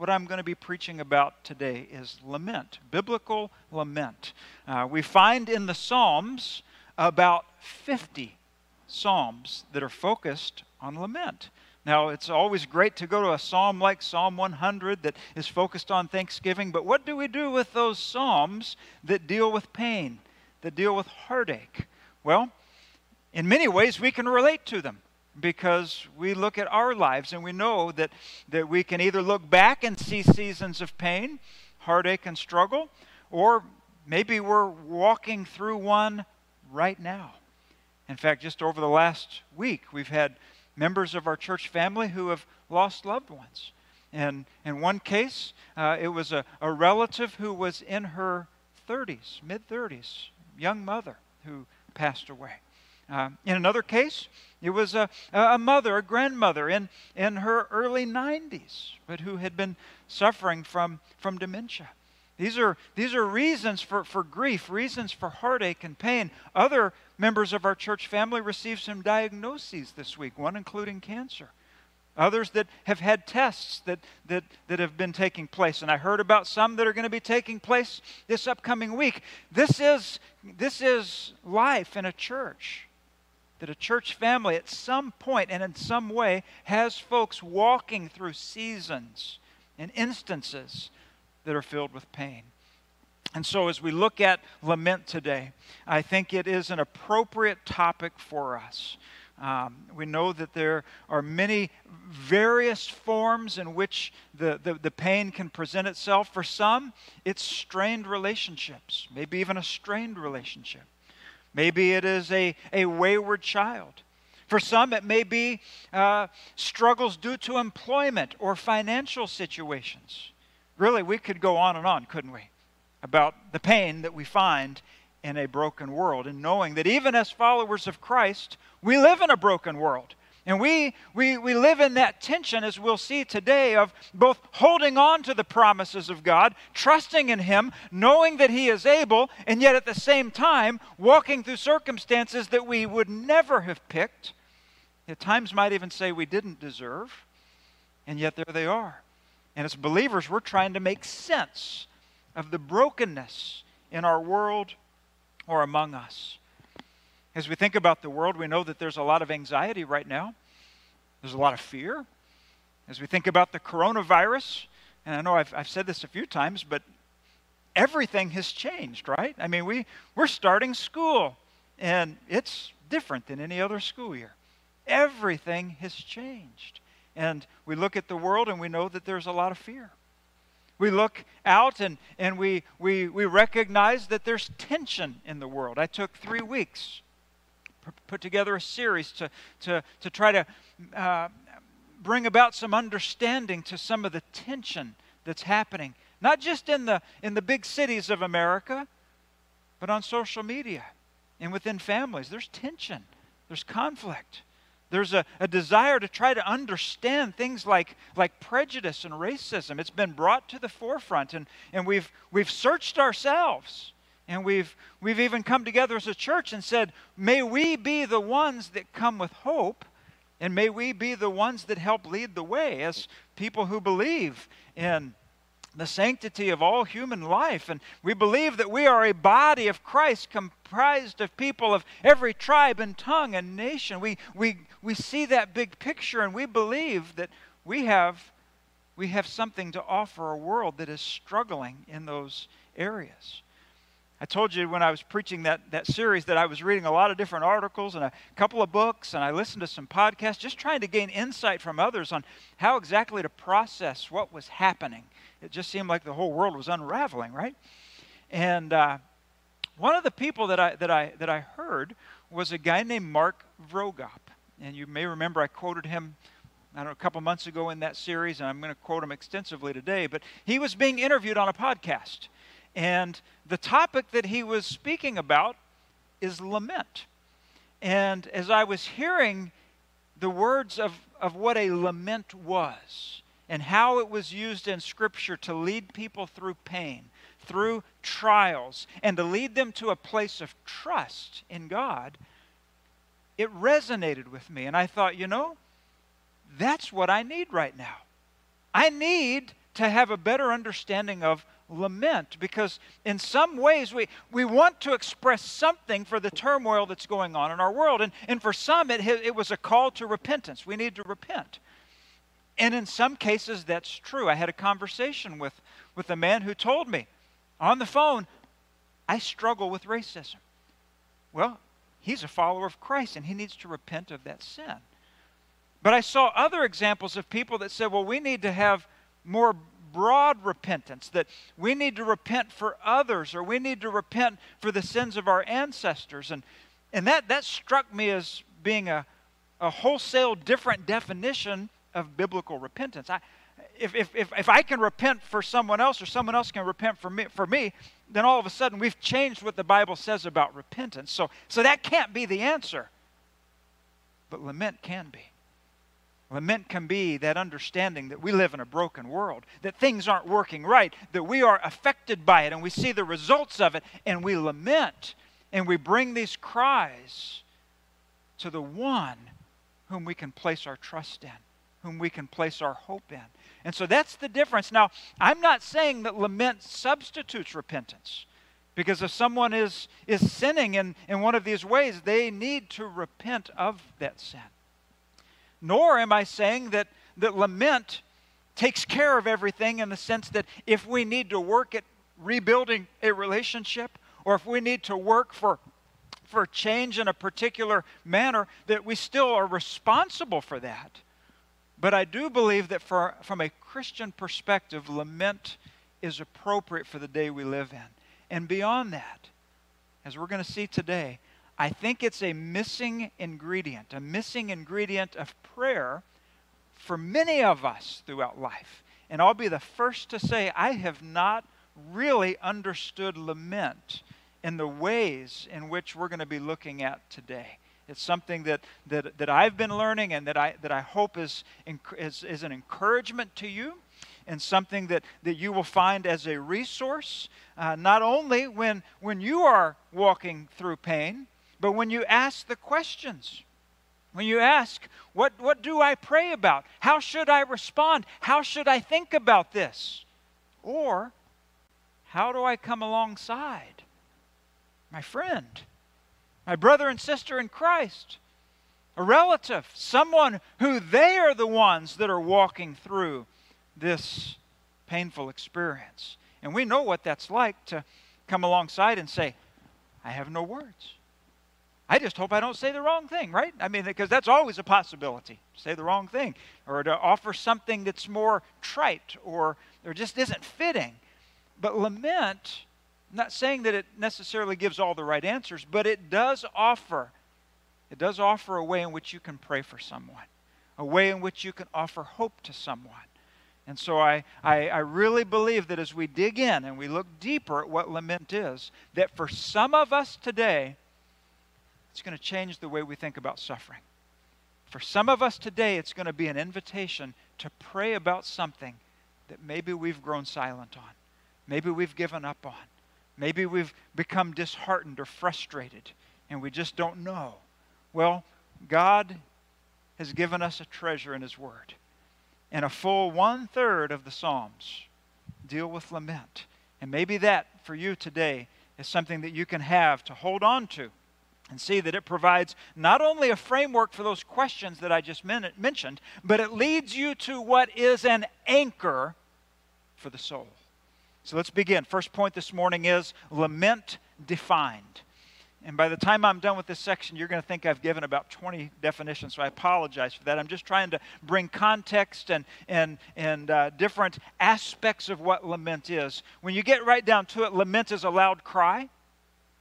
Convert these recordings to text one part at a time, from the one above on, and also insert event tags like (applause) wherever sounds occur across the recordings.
what I'm going to be preaching about today is lament, biblical lament. Uh, we find in the Psalms about 50 Psalms that are focused on lament. Now, it's always great to go to a psalm like Psalm 100 that is focused on thanksgiving, but what do we do with those psalms that deal with pain, that deal with heartache? Well, in many ways, we can relate to them because we look at our lives and we know that, that we can either look back and see seasons of pain, heartache, and struggle, or maybe we're walking through one right now. In fact, just over the last week, we've had members of our church family who have lost loved ones. And in one case, uh, it was a, a relative who was in her 30s, mid 30s, young mother who passed away. Uh, in another case, it was a, a mother, a grandmother in, in her early 90s, but who had been suffering from, from dementia. These are, these are reasons for, for grief, reasons for heartache and pain. Other members of our church family received some diagnoses this week, one including cancer. Others that have had tests that, that, that have been taking place. And I heard about some that are going to be taking place this upcoming week. This is, this is life in a church. That a church family, at some point and in some way, has folks walking through seasons and instances that are filled with pain. And so, as we look at lament today, I think it is an appropriate topic for us. Um, we know that there are many various forms in which the, the, the, pain can present itself. For some, it's strained relationships, maybe even a strained relationship. Maybe it is a, a wayward child. For some, it may be uh, struggles due to employment or financial situations. Really, we could go on and on, couldn't we? About the pain that we find in a broken world and knowing that even as followers of Christ, we live in a broken world. And we, we, we live in that tension, as we'll see today, of both holding on to the promises of God, trusting in Him, knowing that He is able, and yet at the same time walking through circumstances that we would never have picked. At times might even say we didn't deserve, and yet there they are. And as believers, we're trying to make sense of the brokenness in our world or among us. As we think about the world, we know that there's a lot of anxiety right now, there's a lot of fear. As we think about the coronavirus, and I know I've, I've said this a few times, but everything has changed, right? I mean, we, we're starting school, and it's different than any other school year. Everything has changed. And we look at the world and we know that there's a lot of fear. We look out and, and we, we, we recognize that there's tension in the world. I took three weeks, put together a series to, to, to try to uh, bring about some understanding to some of the tension that's happening, not just in the, in the big cities of America, but on social media and within families. There's tension, there's conflict. There's a, a desire to try to understand things like, like prejudice and racism. It's been brought to the forefront, and, and we've, we've searched ourselves. And we've, we've even come together as a church and said, may we be the ones that come with hope, and may we be the ones that help lead the way as people who believe in the sanctity of all human life. And we believe that we are a body of Christ comprised of people of every tribe and tongue and nation. We, we, we see that big picture and we believe that we have, we have something to offer a world that is struggling in those areas. I told you when I was preaching that, that series that I was reading a lot of different articles and a couple of books, and I listened to some podcasts, just trying to gain insight from others on how exactly to process what was happening it just seemed like the whole world was unraveling, right? And uh, one of the people that I, that, I, that I heard was a guy named Mark Vroegop. And you may remember I quoted him I don't know, a couple months ago in that series, and I'm going to quote him extensively today. But he was being interviewed on a podcast. And the topic that he was speaking about is lament. And as I was hearing the words of, of what a lament was, and how it was used in Scripture to lead people through pain, through trials, and to lead them to a place of trust in God, it resonated with me. And I thought, you know, that's what I need right now. I need to have a better understanding of lament because in some ways we, we want to express something for the turmoil that's going on in our world. And, and for some, it, it was a call to repentance. We need to repent. And in some cases, that's true. I had a conversation with, with a man who told me on the phone, I struggle with racism. Well, he's a follower of Christ and he needs to repent of that sin. But I saw other examples of people that said, well, we need to have more broad repentance, that we need to repent for others or we need to repent for the sins of our ancestors. And, and that, that struck me as being a, a wholesale different definition of biblical repentance. I, if, if, if, if I can repent for someone else or someone else can repent for me, for me, then all of a sudden we've changed what the Bible says about repentance. So, so that can't be the answer. But lament can be. Lament can be that understanding that we live in a broken world, that things aren't working right, that we are affected by it, and we see the results of it, and we lament, and we bring these cries to the one whom we can place our trust in, whom we can place our hope in. And so that's the difference. Now, I'm not saying that lament substitutes repentance. Because if someone is, is sinning in, in one of these ways, they need to repent of that sin. Nor am I saying that, that lament takes care of everything in the sense that if we need to work at rebuilding a relationship or if we need to work for, for change in a particular manner, that we still are responsible for that. But I do believe that for, from a Christian perspective, lament is appropriate for the day we live in. And beyond that, as we're going to see today, I think it's a missing ingredient, a missing ingredient of prayer for many of us throughout life. And I'll be the first to say I have not really understood lament in the ways in which we're going to be looking at today. It's something that, that, that I've been learning and that I, that I hope is, is, is an encouragement to you and something that, that you will find as a resource, uh, not only when, when you are walking through pain, but when you ask the questions, when you ask, what, what do I pray about? How should I respond? How should I think about this? Or, how do I come alongside my friend, my brother and sister in Christ, a relative, someone who they are the ones that are walking through this painful experience? And we know what that's like to come alongside and say, I have no words. I just hope I don't say the wrong thing, right? I mean, because that's always a possibility. Say the wrong thing or to offer something that's more trite or, or just isn't fitting. But lament, I'm not saying that it necessarily gives all the right answers, but it does offer it does offer a way in which you can pray for someone, a way in which you can offer hope to someone. And so I, I, I, really believe that as we dig in and we look deeper at what lament is, that for some of us today, it's going to change the way we think about suffering. For some of us today, it's going to be an invitation to pray about something that maybe we've grown silent on, maybe we've given up on, maybe we've become disheartened or frustrated, and we just don't know. Well, God has given us a treasure in His Word. And a full one third of the Psalms deal with lament. And maybe that for you today is something that you can have to hold on to and see that it provides not only a framework for those questions that I just mentioned, but it leads you to what is an anchor for the soul. So let's begin. First point this morning is lament defined. And by the time I'm done with this section, you're going to think I've given about 20 definitions, so I apologize for that. I'm just trying to bring context and, and, and uh, different aspects of what lament is. When you get right down to it, lament is a loud cry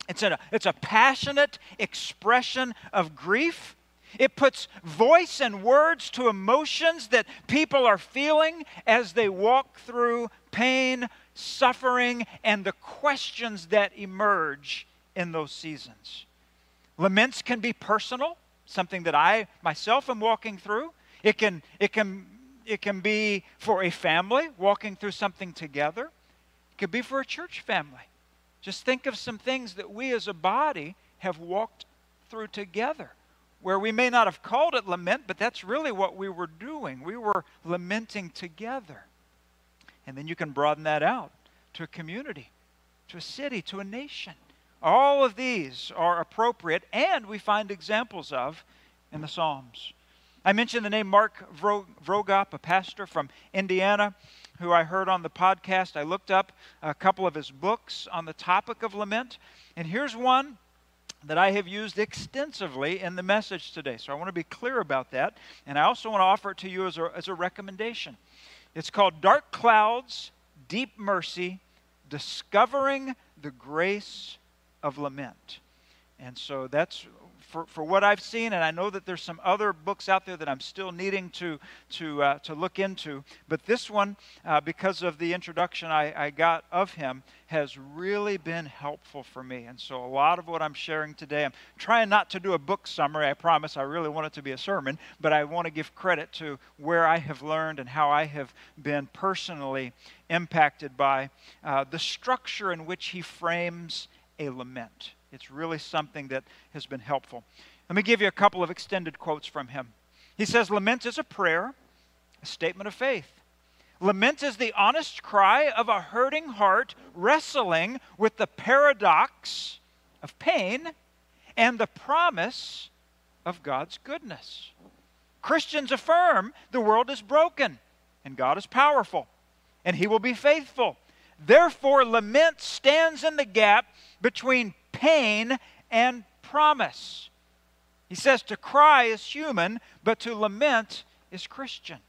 it's a, it's a passionate expression of grief. It puts voice and words to emotions that people are feeling as they walk through pain, suffering, and the questions that emerge in those seasons. Laments can be personal, something that I myself am walking through. It can, it can, it can be for a family walking through something together. It could be for a church family just think of some things that we as a body have walked through together where we may not have called it lament, but that's really what we were doing. We were lamenting together. And then you can broaden that out to a community, to a city, to a nation. All of these are appropriate, and we find examples of in the Psalms. I mentioned the name Mark Vroegop, a pastor from Indiana who I heard on the podcast. I looked up a couple of his books on the topic of lament, and here's one that I have used extensively in the message today. So I want to be clear about that, and I also want to offer it to you as a, as a recommendation. It's called Dark Clouds, Deep Mercy Discovering the Grace of Lament. And so that's for, for what I've seen, and I know that there's some other books out there that I'm still needing to, to, uh, to look into, but this one, uh, because of the introduction I, I got of him, has really been helpful for me. And so a lot of what I'm sharing today, I'm trying not to do a book summary, I promise. I really want it to be a sermon, but I want to give credit to where I have learned and how I have been personally impacted by uh, the structure in which he frames a lament. It's really something that has been helpful. Let me give you a couple of extended quotes from him. He says, Lament is a prayer, a statement of faith. Lament is the honest cry of a hurting heart wrestling with the paradox of pain and the promise of God's goodness. Christians affirm the world is broken and God is powerful and he will be faithful. Therefore, lament stands in the gap between pain and promise. He says to cry is human, but to lament is Christian.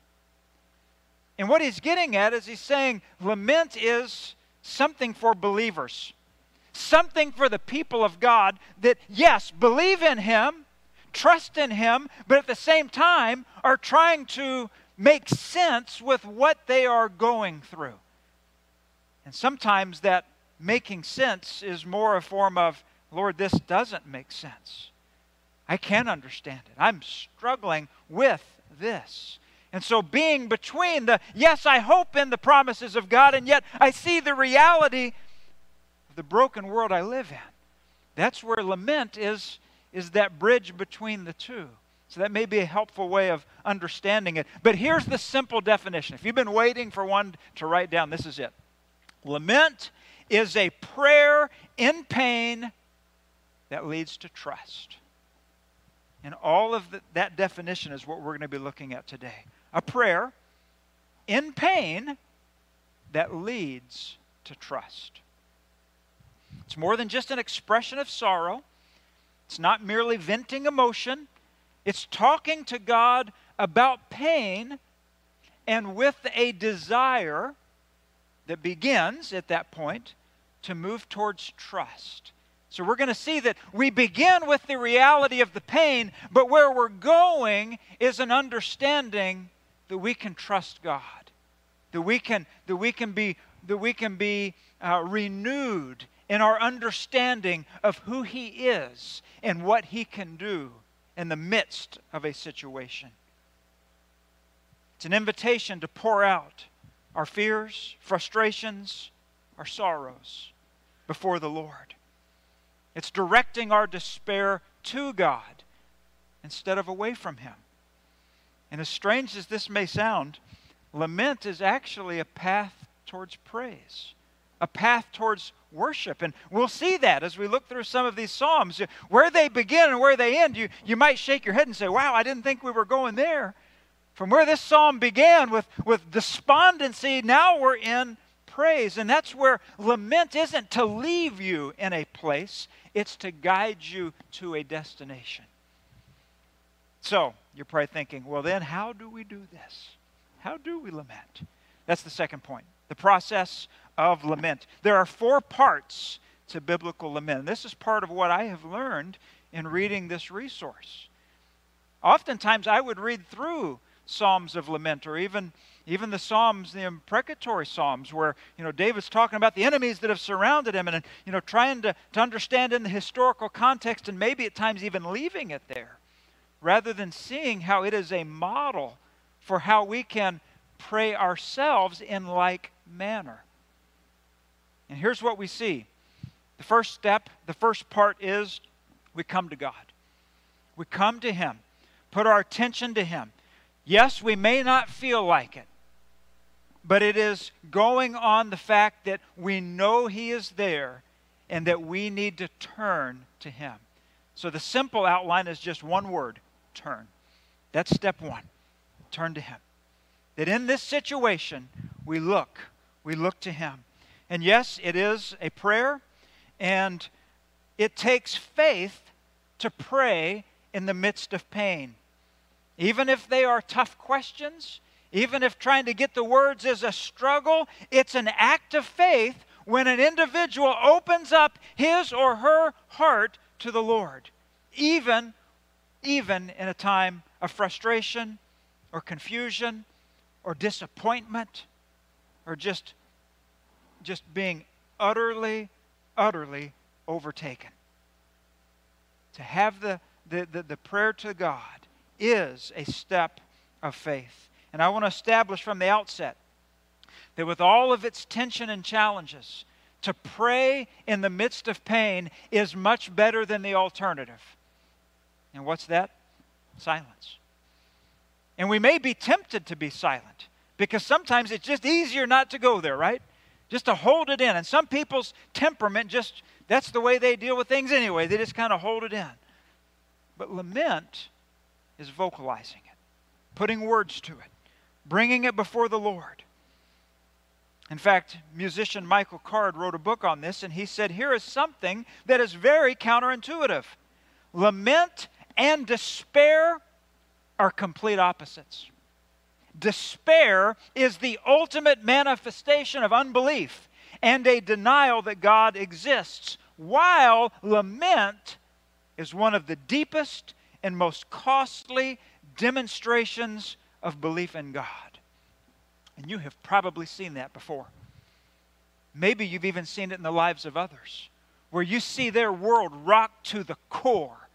And what he's getting at is he's saying lament is something for believers, something for the people of God that, yes, believe in Him, trust in Him, but at the same time are trying to make sense with what they are going through. And sometimes that making sense is more a form of, Lord, this doesn't make sense. I can't understand it. I'm struggling with this. And so, being between the, yes, I hope in the promises of God, and yet I see the reality of the broken world I live in. That's where lament is, is that bridge between the two. So, that may be a helpful way of understanding it. But here's the simple definition. If you've been waiting for one to write down, this is it Lament is a prayer in pain that leads to trust. And all of the, that definition is what we're going to be looking at today. A prayer in pain that leads to trust. It's more than just an expression of sorrow, it's not merely venting emotion, it's talking to God about pain and with a desire that begins at that point to move towards trust. So we're going to see that we begin with the reality of the pain, but where we're going is an understanding that we can trust God, that we can, that we can be, that we can be uh, renewed in our understanding of who He is and what He can do in the midst of a situation. It's an invitation to pour out our fears, frustrations, our sorrows before the Lord. It's directing our despair to God instead of away from Him. And as strange as this may sound, lament is actually a path towards praise, a path towards worship. And we'll see that as we look through some of these Psalms. Where they begin and where they end, you, you might shake your head and say, Wow, I didn't think we were going there. From where this psalm began with, with despondency, now we're in praise. And that's where lament isn't to leave you in a place, it's to guide you to a destination. So, you're probably thinking, well, then how do we do this? How do we lament? That's the second point the process of lament. There are four parts to biblical lament. This is part of what I have learned in reading this resource. Oftentimes, I would read through psalms of lament or even even the psalms the imprecatory psalms where you know david's talking about the enemies that have surrounded him and you know trying to, to understand in the historical context and maybe at times even leaving it there rather than seeing how it is a model for how we can pray ourselves in like manner. And here's what we see. The first step the first part is we come to god. We come to him. Put our attention to him. Yes, we may not feel like it. But it is going on the fact that we know He is there and that we need to turn to Him. So the simple outline is just one word turn. That's step one turn to Him. That in this situation, we look, we look to Him. And yes, it is a prayer, and it takes faith to pray in the midst of pain. Even if they are tough questions, even if trying to get the words is a struggle, it's an act of faith when an individual opens up his or her heart to the Lord, even, even in a time of frustration or confusion or disappointment or just, just being utterly, utterly overtaken. To have the, the, the, the prayer to God is a step of faith. And I want to establish from the outset that with all of its tension and challenges, to pray in the midst of pain is much better than the alternative. And what's that? Silence. And we may be tempted to be silent because sometimes it's just easier not to go there, right? Just to hold it in. And some people's temperament just, that's the way they deal with things anyway. They just kind of hold it in. But lament is vocalizing it, putting words to it, bringing it before the Lord. In fact, musician Michael Card wrote a book on this, and he said, Here is something that is very counterintuitive. Lament and despair are complete opposites. Despair is the ultimate manifestation of unbelief and a denial that God exists, while lament is one of the deepest and most costly demonstrations of belief in God. And you have probably seen that before. Maybe you've even seen it in the lives of others, where you see their world rocked to the core,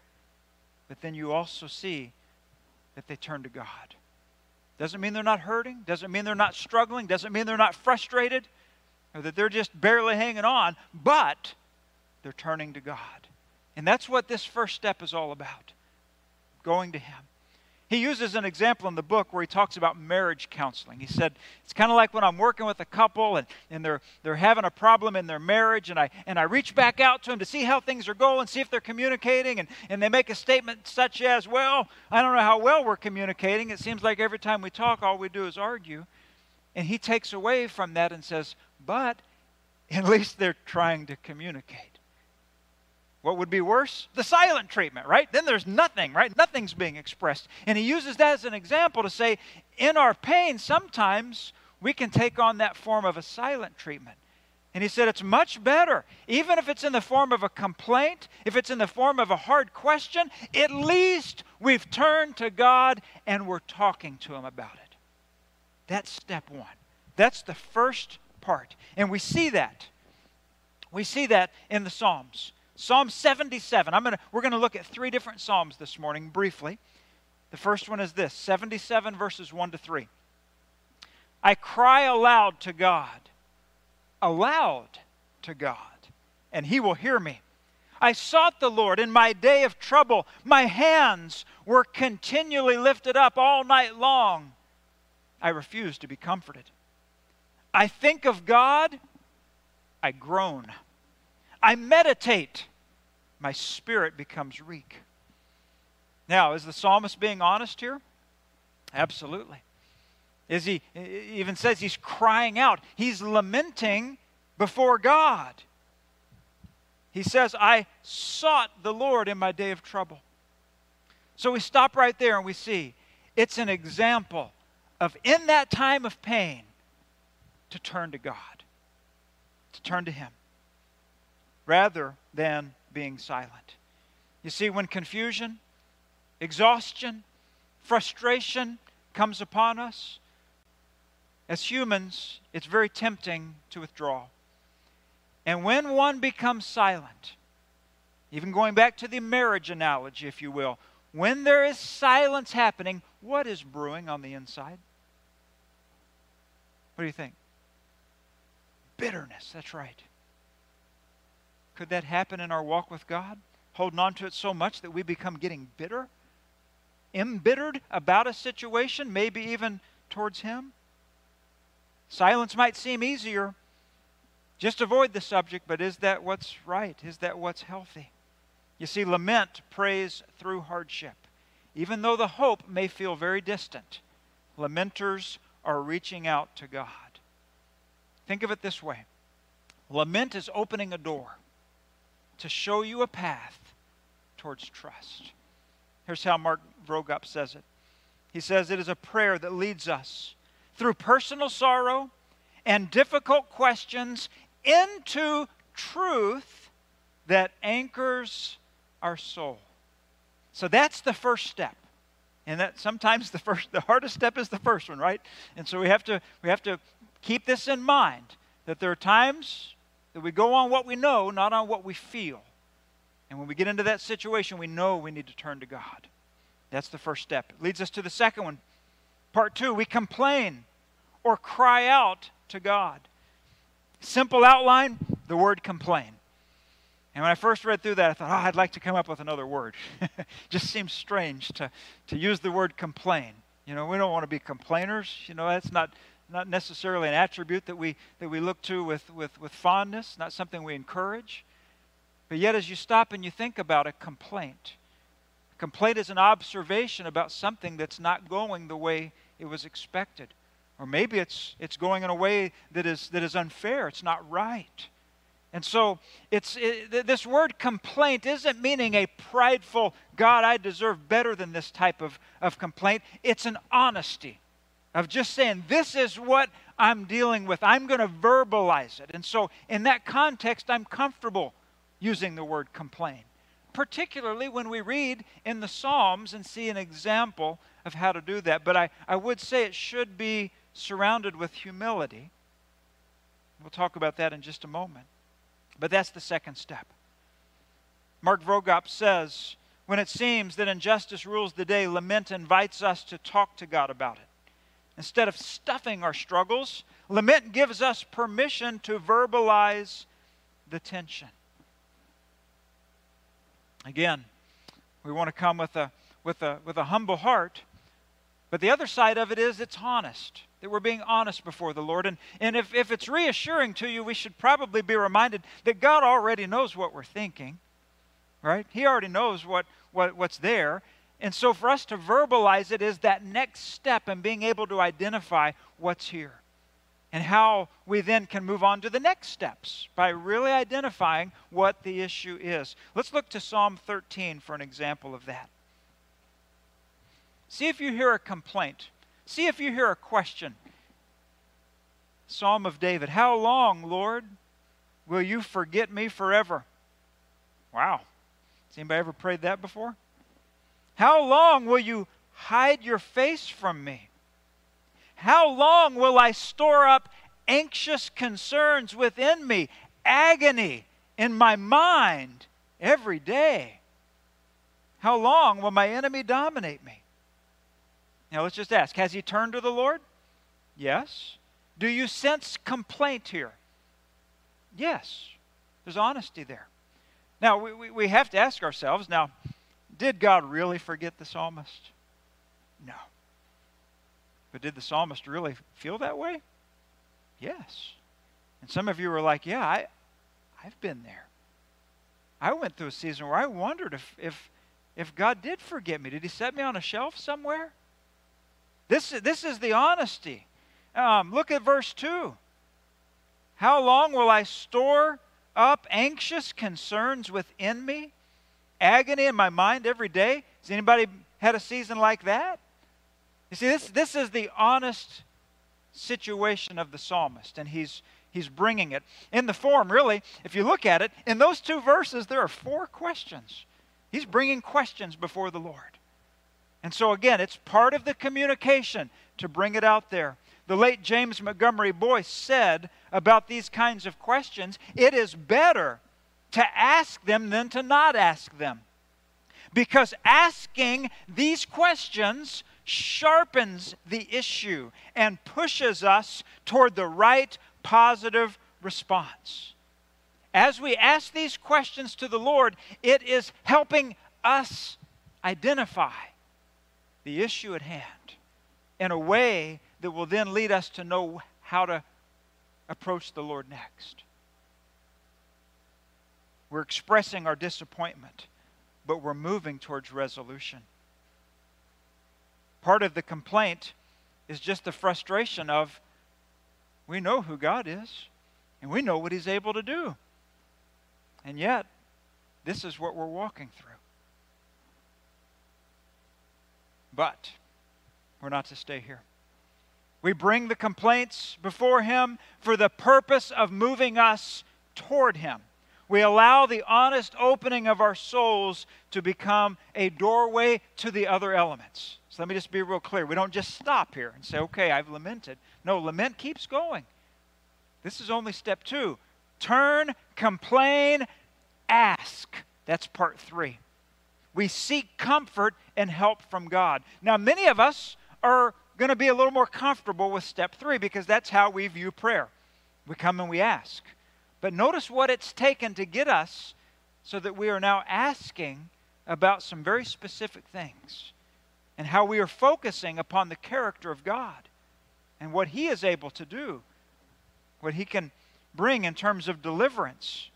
but then you also see that they turn to God. Doesn't mean they're not hurting, doesn't mean they're not struggling, doesn't mean they're not frustrated, or that they're just barely hanging on, but they're turning to God. And that's what this first step is all about going to Him. He uses an example in the book where he talks about marriage counseling. He said, It's kind of like when I'm working with a couple and, and they're, they're having a problem in their marriage, and I, and I reach back out to them to see how things are going, see if they're communicating, and, and they make a statement such as, Well, I don't know how well we're communicating. It seems like every time we talk, all we do is argue. And he takes away from that and says, But at least they're trying to communicate. What would be worse? The silent treatment, right? Then there's nothing, right? Nothing's being expressed. And he uses that as an example to say, in our pain, sometimes we can take on that form of a silent treatment. And he said it's much better, even if it's in the form of a complaint, if it's in the form of a hard question, at least we've turned to God and we're talking to Him about it. That's step one. That's the first part. And we see that. We see that in the Psalms. Psalm 77. I'm gonna, we're going to look at three different Psalms this morning briefly. The first one is this 77 verses 1 to 3. I cry aloud to God, aloud to God, and he will hear me. I sought the Lord in my day of trouble. My hands were continually lifted up all night long. I refused to be comforted. I think of God, I groan. I meditate, my spirit becomes weak. Now, is the psalmist being honest here? Absolutely. Is he, he even says he's crying out, he's lamenting before God. He says, I sought the Lord in my day of trouble. So we stop right there and we see it's an example of in that time of pain to turn to God, to turn to Him rather than being silent. You see, when confusion, exhaustion, frustration comes upon us, as humans, it's very tempting to withdraw. And when one becomes silent, even going back to the marriage analogy, if you will, when there is silence happening, what is brewing on the inside? What do you think? Bitterness, that's right. Could that happen in our walk with God? Holding on to it so much that we become getting bitter, embittered about a situation, maybe even towards Him? Silence might seem easier. Just avoid the subject, but is that what's right? Is that what's healthy? You see, lament prays through hardship. Even though the hope may feel very distant, lamenters are reaching out to God. Think of it this way lament is opening a door to show you a path towards trust. Here's how Mark Vroegop says it He says, It is a prayer that leads us through personal sorrow and difficult questions into truth that anchors our soul. So that's the first step. And that sometimes the first the hardest step is the first one, right? And so we have to we have to keep this in mind that there are times that we go on what we know, not on what we feel. And when we get into that situation, we know we need to turn to God. That's the first step. It leads us to the second one. Part two, we complain or cry out to God. Simple outline the word complain. And when I first read through that, I thought, oh, I'd like to come up with another word. (laughs) Just seems strange to, to use the word complain. You know, we don't want to be complainers. You know, that's not, not necessarily an attribute that we, that we look to with, with, with fondness, not something we encourage. But yet, as you stop and you think about a complaint, a complaint is an observation about something that's not going the way it was expected. Or maybe it's, it's going in a way that is, that is unfair, it's not right. And so it's it, this word complaint isn't meaning a prideful, God, I deserve better than this type of, of complaint. It's an honesty of just saying, this is what I'm dealing with. I'm going to verbalize it. And so in that context, I'm comfortable using the word complain, particularly when we read in the Psalms and see an example of how to do that. But I, I would say it should be surrounded with humility. We'll talk about that in just a moment. But that's the second step. Mark Vroegop says, when it seems that injustice rules the day, lament invites us to talk to God about it. Instead of stuffing our struggles, lament gives us permission to verbalize the tension. Again, we want to come with a, with a, with a humble heart, but the other side of it is it's honest that we're being honest before the Lord. And, and if, if it's reassuring to you, we should probably be reminded that God already knows what we're thinking, right? He already knows what, what, what's there. And so for us to verbalize it is that next step in being able to identify what's here and how we then can move on to the next steps by really identifying what the issue is. Let's look to Psalm 13 for an example of that. See if you hear a complaint See if you hear a question. Psalm of David How long, Lord, will you forget me forever? Wow. Has anybody ever prayed that before? How long will you hide your face from me? How long will I store up anxious concerns within me, agony in my mind every day? How long will my enemy dominate me? Now let's just ask Has he turned to the Lord? Yes. Do you sense complaint here? Yes. There's honesty there. Now, we, we, we have to ask ourselves now, did God really forget the psalmist? No. But did the psalmist really feel that way? Yes. And some of you were like, yeah, I, I've been there. I went through a season where I wondered if, if, if God did forget me. Did he set me on a shelf somewhere? This, this is the honesty. Um, look at verse 2. How long will I store up anxious concerns within me? Agony in my mind every day? Has anybody had a season like that? You see, this, this is the honest situation of the psalmist, and he's, he's bringing it in the form, really, if you look at it, in those two verses, there are four questions. He's bringing questions before the Lord. And so, again, it's part of the communication to bring it out there. The late James Montgomery Boice said about these kinds of questions it is better to ask them than to not ask them. Because asking these questions sharpens the issue and pushes us toward the right positive response. As we ask these questions to the Lord, it is helping us identify the issue at hand in a way that will then lead us to know how to approach the Lord next. We're expressing our disappointment, but we're moving towards resolution. Part of the complaint is just the frustration of we know who God is and we know what He's able to do. And yet, this is what we're walking through. But we're not to stay here. We bring the complaints before Him for the purpose of moving us toward Him. We allow the honest opening of our souls to become a doorway to the other elements. So let me just be real clear. We don't just stop here and say, okay, I've lamented. No, lament keeps going. This is only step two. Turn, complain, ask. That's part three. We seek comfort and help from God. Now, many of us are going to be a little more comfortable with step three because that's how we view prayer. We come and we ask. But notice what it's taken to get us so that we are now asking about some very specific things and how we are focusing upon the character of God and what He is able to do, what He can bring in terms of deliverance.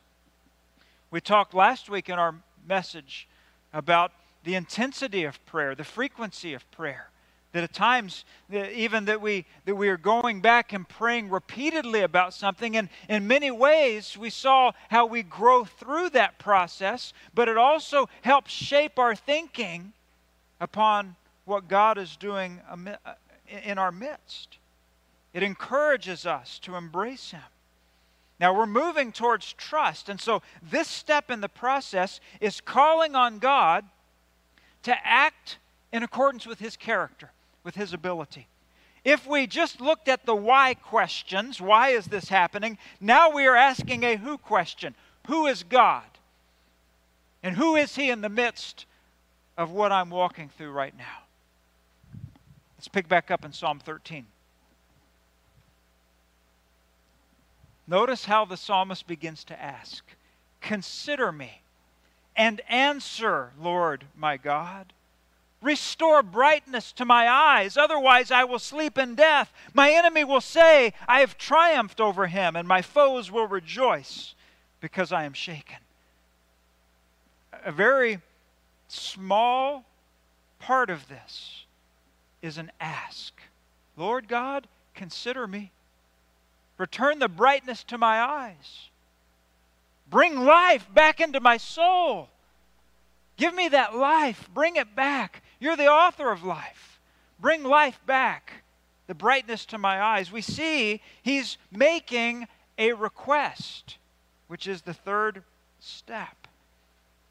We talked last week in our message about the intensity of prayer, the frequency of prayer. That at times, even that we, that we are going back and praying repeatedly about something, and in many ways, we saw how we grow through that process, but it also helps shape our thinking upon what God is doing uh, in our midst. It encourages us to embrace Him. Now we're moving towards trust, and so this step in the process is calling on God to act in accordance with His character with his ability. If we just looked at the why questions, why is this happening? Now we are asking a who question. Who is God? And who is he in the midst of what I'm walking through right now? Let's pick back up in Psalm 13. Notice how the psalmist begins to ask Consider me and answer, Lord my God. Restore brightness to my eyes, otherwise I will sleep in death. My enemy will say, I have triumphed over him, and my foes will rejoice because I am shaken. A very small part of this is an ask Lord God, consider me. Return the brightness to my eyes. Bring life back into my soul. Give me that life. Bring it back. You're the author of life. Bring life back, the brightness to my eyes. We see he's making a request, which is the third step.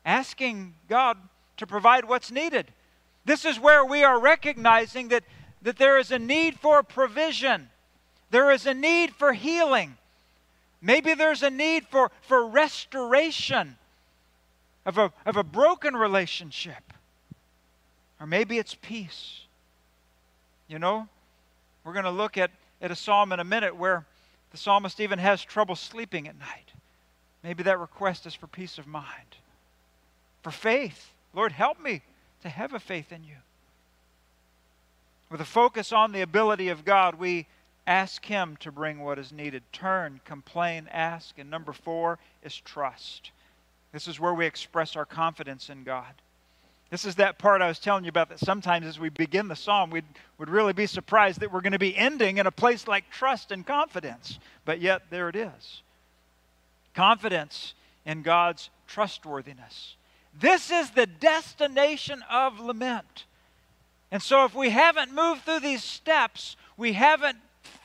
Asking God to provide what's needed. This is where we are recognizing that, that there is a need for provision, there is a need for healing. Maybe there's a need for, for restoration of a, of a broken relationship. Or maybe it's peace. You know, we're going to look at, at a psalm in a minute where the psalmist even has trouble sleeping at night. Maybe that request is for peace of mind, for faith. Lord, help me to have a faith in you. With a focus on the ability of God, we ask Him to bring what is needed. Turn, complain, ask. And number four is trust. This is where we express our confidence in God. This is that part I was telling you about that sometimes as we begin the psalm, we would really be surprised that we're going to be ending in a place like trust and confidence. But yet, there it is confidence in God's trustworthiness. This is the destination of lament. And so, if we haven't moved through these steps, we haven't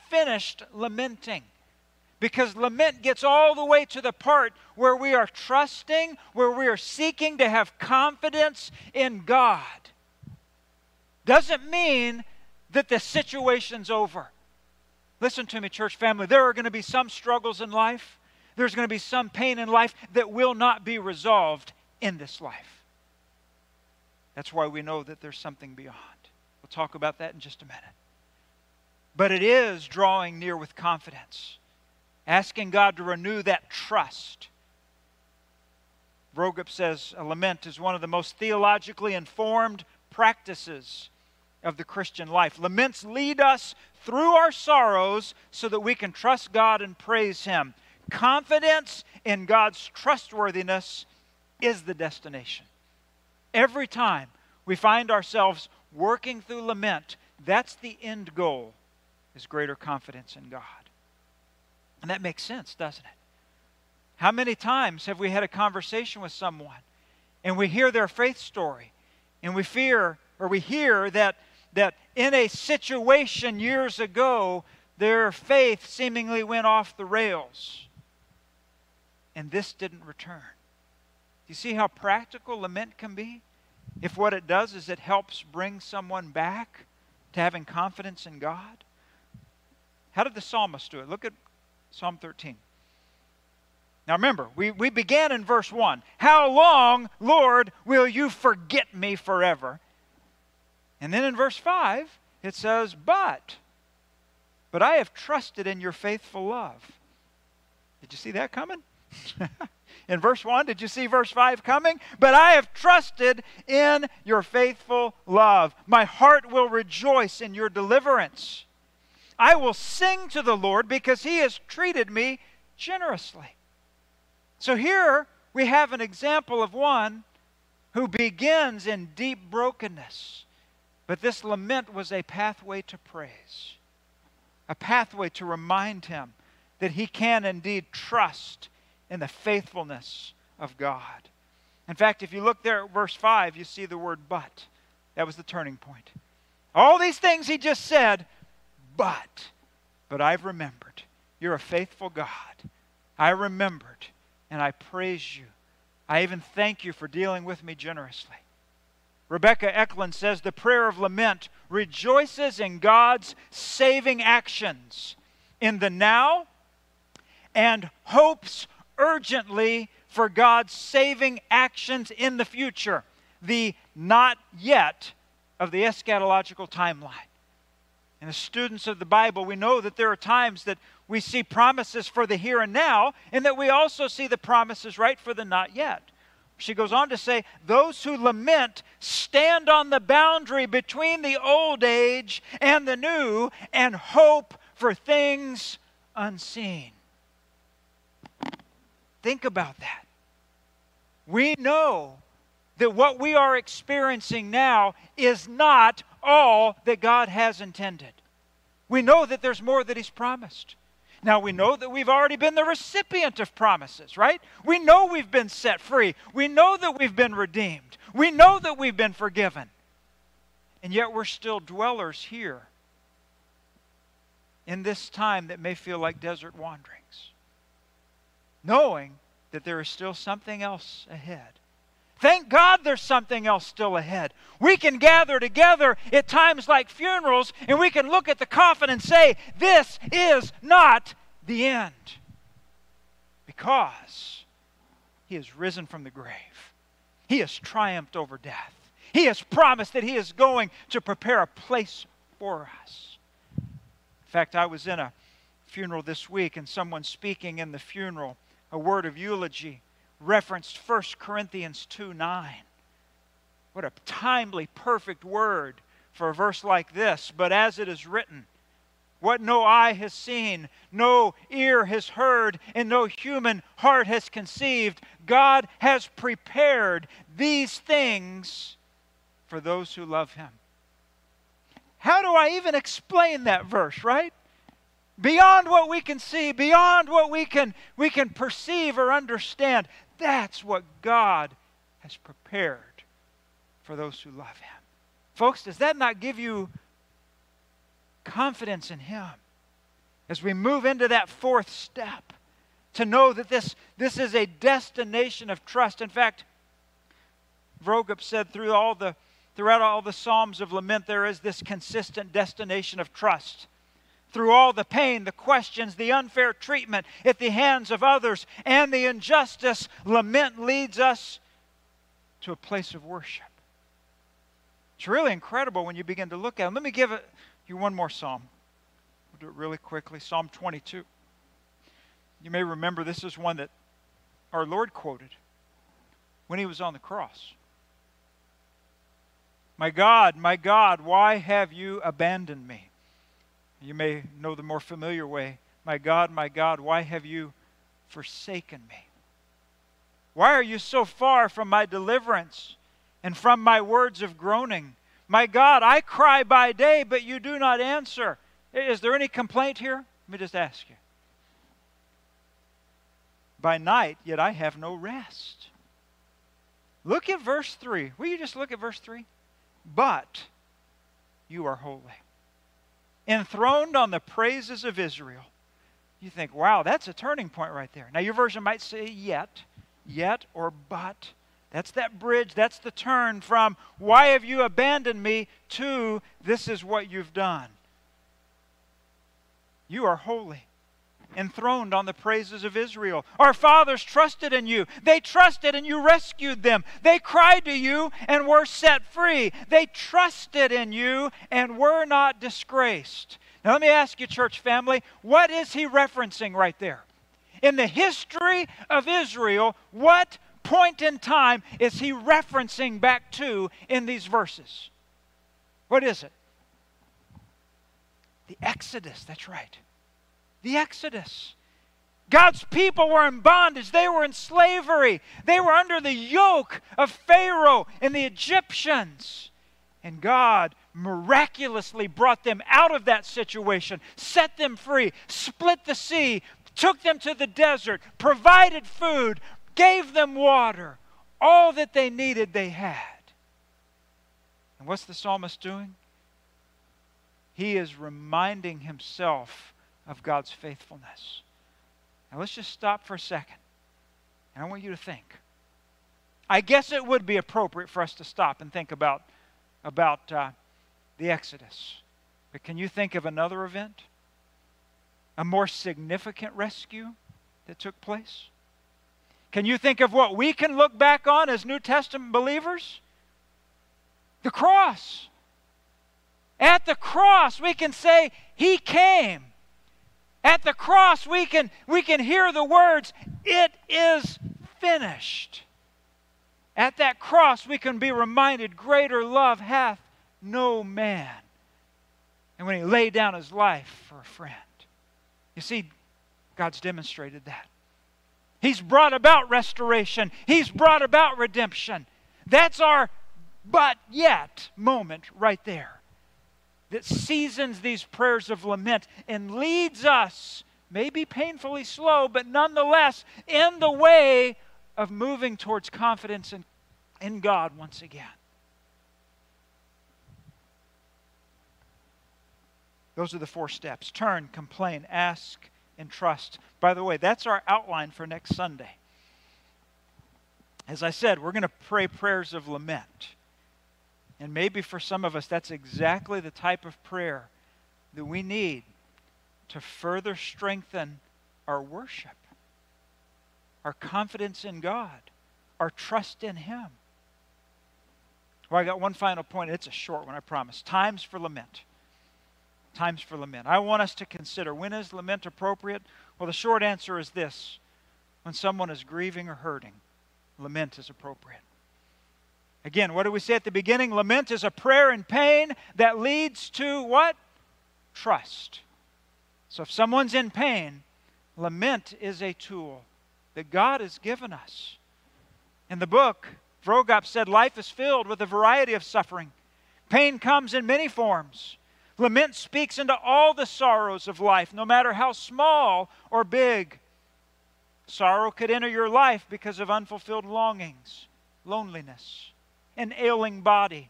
finished lamenting. Because lament gets all the way to the part where we are trusting, where we are seeking to have confidence in God. Doesn't mean that the situation's over. Listen to me, church family. There are going to be some struggles in life, there's going to be some pain in life that will not be resolved in this life. That's why we know that there's something beyond. We'll talk about that in just a minute. But it is drawing near with confidence asking God to renew that trust. Vroegop says a lament is one of the most theologically informed practices of the Christian life. Laments lead us through our sorrows so that we can trust God and praise Him. Confidence in God's trustworthiness is the destination. Every time we find ourselves working through lament, that's the end goal, is greater confidence in God. And that makes sense, doesn't it? How many times have we had a conversation with someone and we hear their faith story and we fear or we hear that that in a situation years ago their faith seemingly went off the rails and this didn't return. Do you see how practical lament can be? If what it does is it helps bring someone back to having confidence in God. How did the psalmist do it? Look at Psalm 13. Now remember, we, we began in verse 1. How long, Lord, will you forget me forever? And then in verse 5, it says, But, but I have trusted in your faithful love. Did you see that coming? (laughs) in verse 1, did you see verse 5 coming? But I have trusted in your faithful love. My heart will rejoice in your deliverance. I will sing to the Lord because he has treated me generously. So here we have an example of one who begins in deep brokenness. But this lament was a pathway to praise, a pathway to remind him that he can indeed trust in the faithfulness of God. In fact, if you look there at verse 5, you see the word but. That was the turning point. All these things he just said, but, but I've remembered. You're a faithful God. I remembered and I praise you. I even thank you for dealing with me generously. Rebecca Eklund says the prayer of lament rejoices in God's saving actions in the now and hopes urgently for God's saving actions in the future, the not yet of the eschatological timeline. And as students of the Bible, we know that there are times that we see promises for the here and now, and that we also see the promises right for the not yet. She goes on to say, Those who lament stand on the boundary between the old age and the new and hope for things unseen. Think about that. We know that what we are experiencing now is not all that God has intended. We know that there's more that He's promised. Now, we know that we've already been the recipient of promises, right? We know we've been set free. We know that we've been redeemed. We know that we've been forgiven. And yet we're still dwellers here in this time that may feel like desert wanderings, knowing that there is still something else ahead. Thank God there's something else still ahead. We can gather together at times like funerals and we can look at the coffin and say, This is not the end. Because He has risen from the grave, He has triumphed over death. He has promised that He is going to prepare a place for us. In fact, I was in a funeral this week and someone speaking in the funeral a word of eulogy referenced 1 Corinthians 2 9. What a timely, perfect word for a verse like this. But as it is written, what no eye has seen, no ear has heard, and no human heart has conceived, God has prepared these things for those who love Him. How do I even explain that verse, right? Beyond what we can see, beyond what we can, we can perceive or understand. That's what God has prepared for those who love Him. Folks, does that not give you confidence in Him as we move into that fourth step? To know that this, this is a destination of trust. In fact, Vroegop said through all the, throughout all the Psalms of lament, there is this consistent destination of trust through all the pain, the questions, the unfair treatment at the hands of others, and the injustice, lament leads us to a place of worship. It's really incredible when you begin to look at it. Let me give you one more psalm. We'll do it really quickly. Psalm 22. You may remember this is one that our Lord quoted when he was on the cross. My God, my God, why have you abandoned me? You may know the more familiar way. My God, my God, why have you forsaken me? Why are you so far from my deliverance and from my words of groaning? My God, I cry by day, but you do not answer. Is there any complaint here? Let me just ask you. By night, yet I have no rest. Look at verse 3. Will you just look at verse 3? But you are holy. Enthroned on the praises of Israel. You think, wow, that's a turning point right there. Now, your version might say yet, yet, or but. That's that bridge. That's the turn from why have you abandoned me to this is what you've done. You are holy, enthroned on the praises of Israel. Our fathers trusted in you. They trusted and you rescued them. They cried to you and were set free. They trusted in you and were not disgraced. Now, let me ask you, church family, what is he referencing right there? In the history of Israel, what point in time is he referencing back to in these verses? What is it? The Exodus, that's right. The Exodus. God's people were in bondage. They were in slavery. They were under the yoke of Pharaoh and the Egyptians. And God miraculously brought them out of that situation, set them free, split the sea, took them to the desert, provided food, gave them water. All that they needed, they had. And what's the psalmist doing? He is reminding himself of God's faithfulness. Now let's just stop for a second. And I want you to think. I guess it would be appropriate for us to stop and think about, about uh, the Exodus. But can you think of another event? A more significant rescue that took place? Can you think of what we can look back on as New Testament believers? The cross. At the cross, we can say, He came. At the cross, we can, we can hear the words, It is finished. At that cross, we can be reminded, Greater love hath no man. And when he laid down his life for a friend. You see, God's demonstrated that. He's brought about restoration, He's brought about redemption. That's our but yet moment right there that seasons these prayers of lament and leads us, maybe painfully slow, but nonetheless in the way of moving towards confidence in, in God once again. Those are the four steps turn, complain, ask, and trust. By the way, that's our outline for next Sunday. As I said, we're going to pray prayers of lament. And maybe for some of us, that's exactly the type of prayer that we need to further strengthen our worship, our confidence in God, our trust in Him. Well, I got one final point. It's a short one, I promise. Times for lament. Times for lament. I want us to consider when is lament appropriate? Well, the short answer is this when someone is grieving or hurting, lament is appropriate. Again, what did we say at the beginning? Lament is a prayer in pain that leads to what? Trust. So if someone's in pain, lament is a tool that God has given us. In the book, Vroegop said life is filled with a variety of suffering. Pain comes in many forms. Lament speaks into all the sorrows of life, no matter how small or big. Sorrow could enter your life because of unfulfilled longings, loneliness, an ailing body,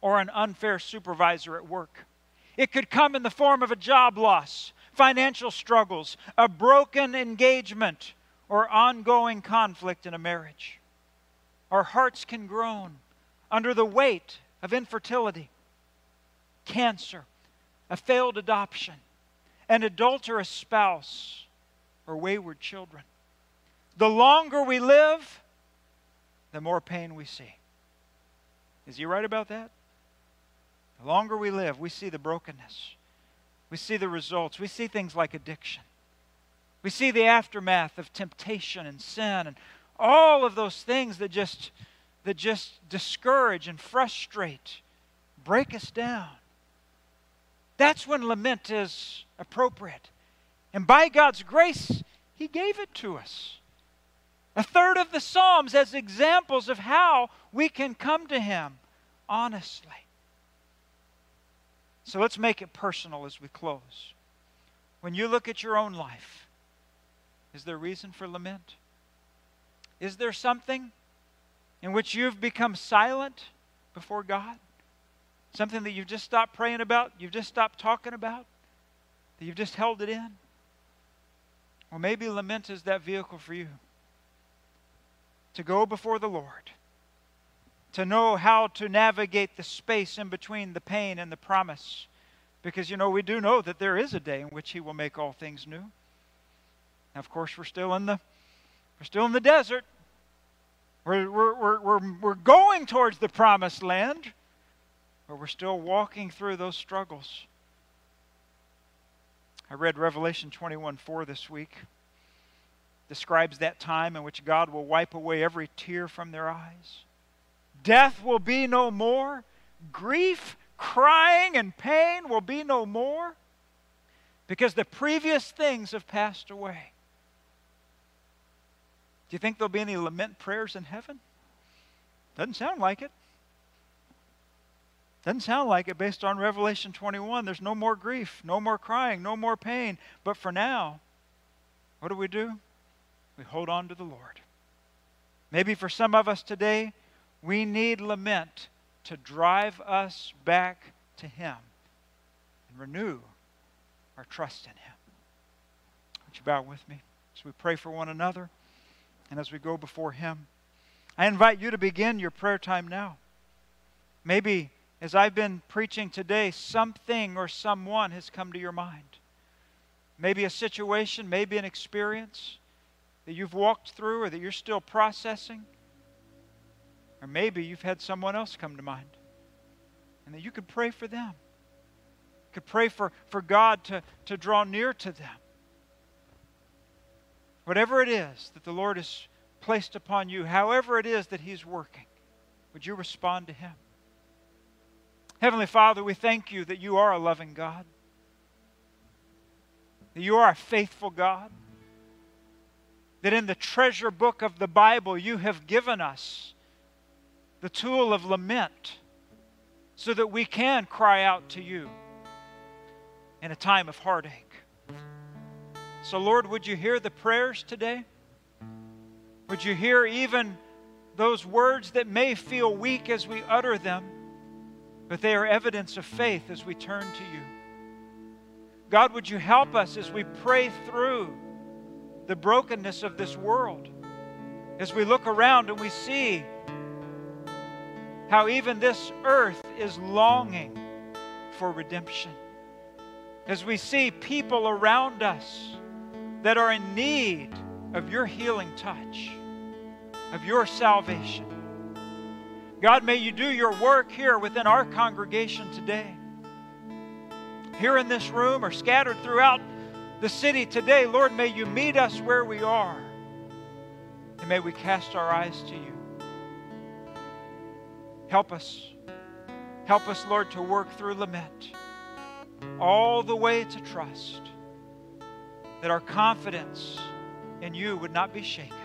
or an unfair supervisor at work. It could come in the form of a job loss, financial struggles, a broken engagement, or ongoing conflict in a marriage. Our hearts can groan under the weight of infertility, cancer, a failed adoption, an adulterous spouse, or wayward children. The longer we live, the more pain we see. Is he right about that? The longer we live, we see the brokenness. We see the results. We see things like addiction. We see the aftermath of temptation and sin and all of those things that just that just discourage and frustrate, break us down. That's when lament is appropriate. And by God's grace, He gave it to us. A third of the Psalms as examples of how we can come to Him honestly. So let's make it personal as we close. When you look at your own life, is there reason for lament? Is there something in which you've become silent before God? Something that you've just stopped praying about, you've just stopped talking about, that you've just held it in? Or maybe lament is that vehicle for you to go before the Lord, to know how to navigate the space in between the pain and the promise. Because, you know, we do know that there is a day in which He will make all things new. Now, of course, we're still in the, we're still in the desert. We're, we're, we're, we're, we're going towards the promised land, but we're still walking through those struggles. I read Revelation 21 4 this week. Describes that time in which God will wipe away every tear from their eyes. Death will be no more. Grief, crying, and pain will be no more because the previous things have passed away. Do you think there'll be any lament prayers in heaven? Doesn't sound like it. Doesn't sound like it based on Revelation 21. There's no more grief, no more crying, no more pain. But for now, what do we do? We hold on to the Lord. Maybe for some of us today, we need lament to drive us back to Him and renew our trust in Him. Would you bow with me as we pray for one another? and as we go before Him. I invite you to begin your prayer time now. Maybe as I've been preaching today, something or someone has come to your mind. Maybe a situation, maybe an experience that you've walked through or that you're still processing. Or maybe you've had someone else come to mind and that you could pray for them. You could pray for, for God to, to draw near to them. Whatever it is that the Lord has placed upon you, however it is that He's working, would you respond to Him? Heavenly Father, we thank you that you are a loving God, that you are a faithful God, that in the treasure book of the Bible you have given us the tool of lament so that we can cry out to you in a time of heartache. So, Lord, would you hear the prayers today? Would you hear even those words that may feel weak as we utter them, but they are evidence of faith as we turn to you? God, would you help us as we pray through the brokenness of this world? As we look around and we see how even this earth is longing for redemption. As we see people around us that are in need of your healing touch, of your salvation. God, may you do your work here within our congregation today. Here in this room or scattered throughout the city today, Lord, may you meet us where we are. And may we cast our eyes to you. Help us. Help us, Lord, to work through lament all the way to trust that our confidence in you would not be shaken.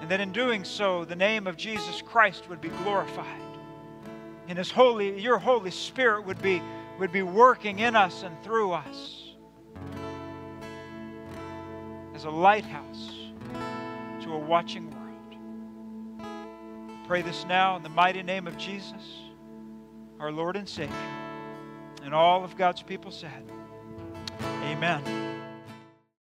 And that in doing so, the name of Jesus Christ would be glorified. And his holy, your Holy Spirit would be, would be working in us and through us as a lighthouse to a watching world. Pray this now in the mighty name of Jesus, our Lord and Savior. And all of God's people said, Amen.